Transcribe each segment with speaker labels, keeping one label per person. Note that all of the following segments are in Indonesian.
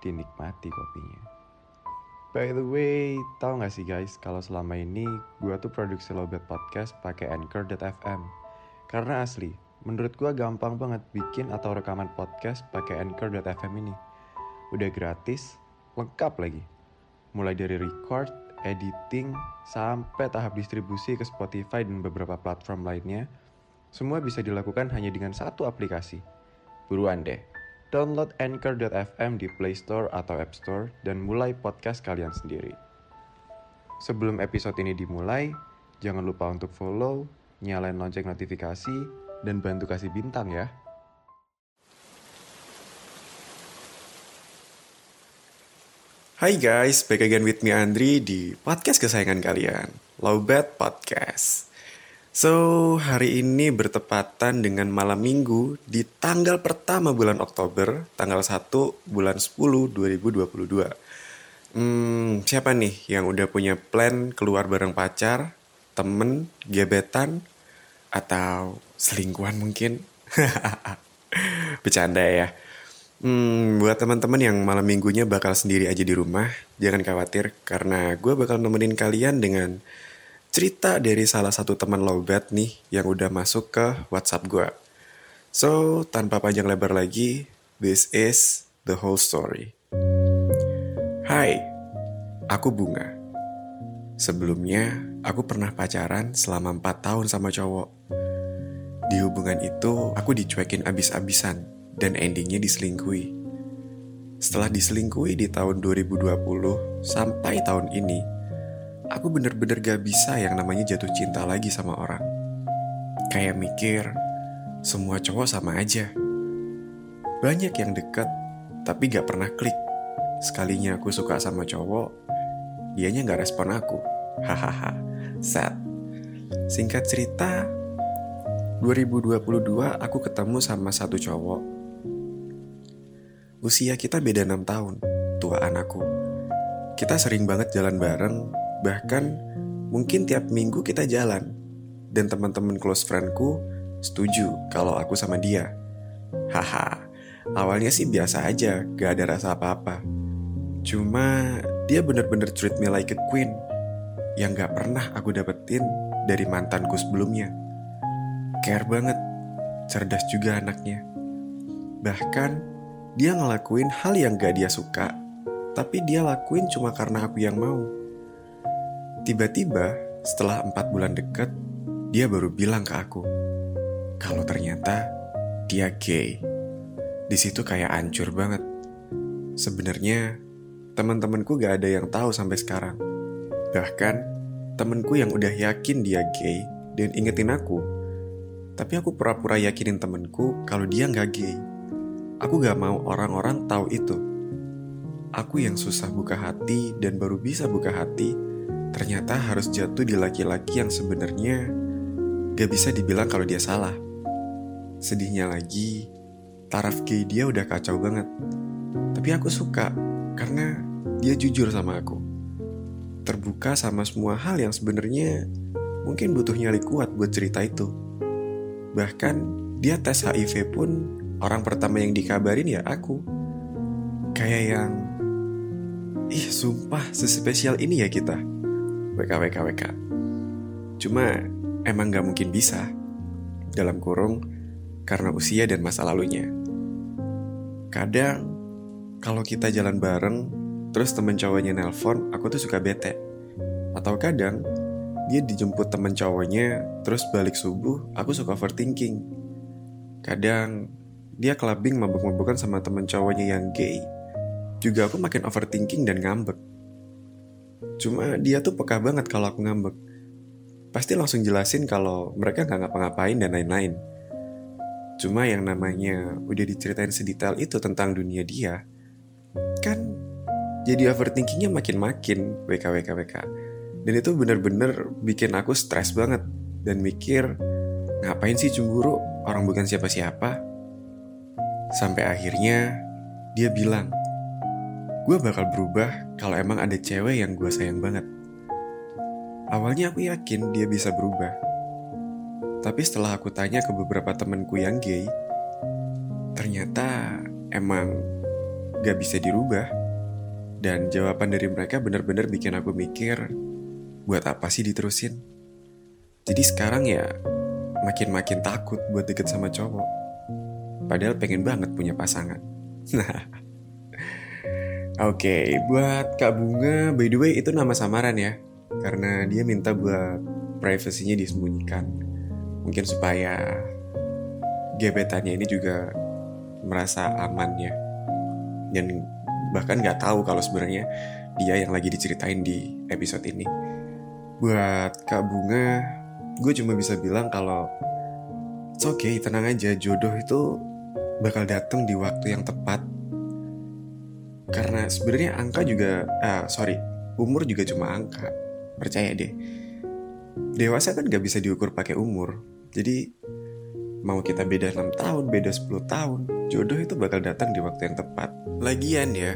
Speaker 1: dinikmati kopinya. By the way, tahu nggak sih guys, kalau selama ini gue tuh produksi Lobet Podcast pakai Anchor.fm. Karena asli, menurut gue gampang banget bikin atau rekaman podcast pakai Anchor.fm ini. Udah gratis, lengkap lagi. Mulai dari record, editing, sampai tahap distribusi ke Spotify dan beberapa platform lainnya, semua bisa dilakukan hanya dengan satu aplikasi. Buruan deh, download Anchor.fm di Play Store atau App Store dan mulai podcast kalian sendiri. Sebelum episode ini dimulai, jangan lupa untuk follow, nyalain lonceng notifikasi, dan bantu kasih bintang ya. Hai guys, back again with me Andri di podcast kesayangan kalian, Lowbat Podcast. So, hari ini bertepatan dengan malam minggu di tanggal pertama bulan Oktober, tanggal 1 bulan 10 2022. Hmm, siapa nih yang udah punya plan keluar bareng pacar, temen, gebetan, atau selingkuhan mungkin? Bercanda ya. Hmm, buat teman-teman yang malam minggunya bakal sendiri aja di rumah, jangan khawatir karena gue bakal nemenin kalian dengan cerita dari salah satu teman lowbat nih yang udah masuk ke WhatsApp gue. So, tanpa panjang lebar lagi, this is the whole story. Hai, aku Bunga. Sebelumnya, aku pernah pacaran selama 4 tahun sama cowok. Di hubungan itu, aku dicuekin abis-abisan dan endingnya diselingkuhi. Setelah diselingkuhi di tahun 2020 sampai tahun ini, aku bener-bener gak bisa yang namanya jatuh cinta lagi sama orang. Kayak mikir, semua cowok sama aja. Banyak yang deket, tapi gak pernah klik. Sekalinya aku suka sama cowok, dianya gak respon aku. Hahaha, sad. Singkat cerita, 2022 aku ketemu sama satu cowok Usia kita beda 6 tahun, tua anakku. Kita sering banget jalan bareng, bahkan mungkin tiap minggu kita jalan. Dan teman-teman close friendku setuju kalau aku sama dia. Haha, awalnya sih biasa aja, gak ada rasa apa-apa. Cuma dia bener-bener treat me like a queen yang gak pernah aku dapetin dari mantanku sebelumnya. Care banget, cerdas juga anaknya. Bahkan dia ngelakuin hal yang gak dia suka, tapi dia lakuin cuma karena aku yang mau. Tiba-tiba, setelah empat bulan deket, dia baru bilang ke aku, kalau ternyata dia gay. Di situ kayak hancur banget. Sebenarnya teman-temanku gak ada yang tahu sampai sekarang. Bahkan temenku yang udah yakin dia gay dan ingetin aku, tapi aku pura-pura yakinin temenku kalau dia nggak gay. Aku gak mau orang-orang tahu itu. Aku yang susah buka hati dan baru bisa buka hati, ternyata harus jatuh di laki-laki yang sebenarnya gak bisa dibilang kalau dia salah. Sedihnya lagi, taraf gay dia udah kacau banget. Tapi aku suka karena dia jujur sama aku. Terbuka sama semua hal yang sebenarnya mungkin butuh nyali kuat buat cerita itu. Bahkan dia tes HIV pun orang pertama yang dikabarin ya aku. Kayak yang, ih sumpah sespesial ini ya kita. WKWKWK. Cuma emang gak mungkin bisa. Dalam kurung, karena usia dan masa lalunya. Kadang, kalau kita jalan bareng, terus temen cowoknya nelpon, aku tuh suka bete. Atau kadang, dia dijemput temen cowoknya, terus balik subuh, aku suka overthinking. Kadang, dia clubbing mabuk-mabukan sama temen cowoknya yang gay. Juga aku makin overthinking dan ngambek. Cuma dia tuh peka banget kalau aku ngambek. Pasti langsung jelasin kalau mereka nggak ngapa-ngapain dan lain-lain. Cuma yang namanya udah diceritain sedetail itu tentang dunia dia, kan jadi overthinkingnya makin-makin WK WK WK dan itu bener-bener bikin aku stres banget dan mikir ngapain sih cemburu orang bukan siapa-siapa sampai akhirnya dia bilang gue bakal berubah kalau emang ada cewek yang gue sayang banget awalnya aku yakin dia bisa berubah tapi setelah aku tanya ke beberapa temenku yang gay ternyata emang gak bisa dirubah dan jawaban dari mereka benar-benar bikin aku mikir, buat apa sih diterusin? Jadi sekarang ya makin-makin takut buat deket sama cowok. Padahal pengen banget punya pasangan. Nah, oke, okay, buat Kak Bunga, by the way itu nama samaran ya. Karena dia minta buat privasinya disembunyikan. Mungkin supaya gebetannya ini juga merasa aman ya. Dan bahkan nggak tahu kalau sebenarnya dia yang lagi diceritain di episode ini. Buat Kak Bunga, gue cuma bisa bilang kalau it's okay, tenang aja, jodoh itu bakal datang di waktu yang tepat. Karena sebenarnya angka juga, ah sorry, umur juga cuma angka, percaya deh. Dewasa kan gak bisa diukur pakai umur, jadi mau kita beda 6 tahun, beda 10 tahun, jodoh itu bakal datang di waktu yang tepat. Lagian ya,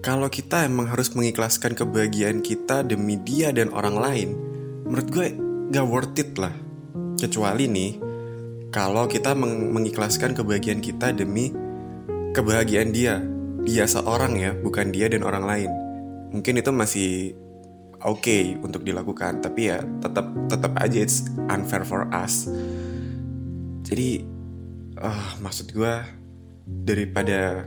Speaker 1: kalau kita emang harus mengikhlaskan kebahagiaan kita demi dia dan orang lain, menurut gue gak worth it lah. Kecuali nih, kalau kita meng mengikhlaskan kebahagiaan kita demi kebahagiaan dia, dia seorang ya, bukan dia dan orang lain. Mungkin itu masih oke okay untuk dilakukan, tapi ya tetap tetap aja it's unfair for us. Jadi, uh, maksud gue daripada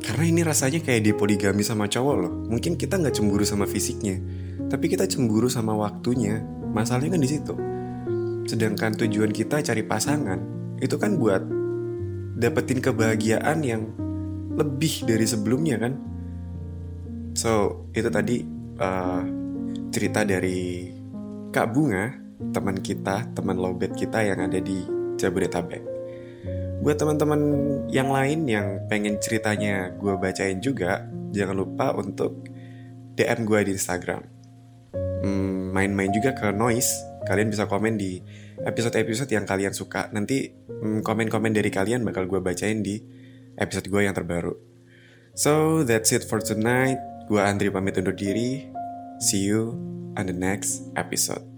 Speaker 1: karena ini rasanya kayak di poligami sama cowok loh. Mungkin kita nggak cemburu sama fisiknya, tapi kita cemburu sama waktunya. Masalahnya kan di situ. Sedangkan tujuan kita cari pasangan itu kan buat dapetin kebahagiaan yang lebih dari sebelumnya kan. So itu tadi uh, cerita dari Kak Bunga, teman kita, teman lowbat kita yang ada di Jabodetabek. Buat teman-teman yang lain yang pengen ceritanya gue bacain juga, jangan lupa untuk DM gue di Instagram. Hmm, main-main juga ke Noise, kalian bisa komen di episode-episode yang kalian suka. Nanti hmm, komen-komen dari kalian bakal gue bacain di episode gue yang terbaru. So, that's it for tonight. Gue Andri pamit undur diri. See you on the next episode.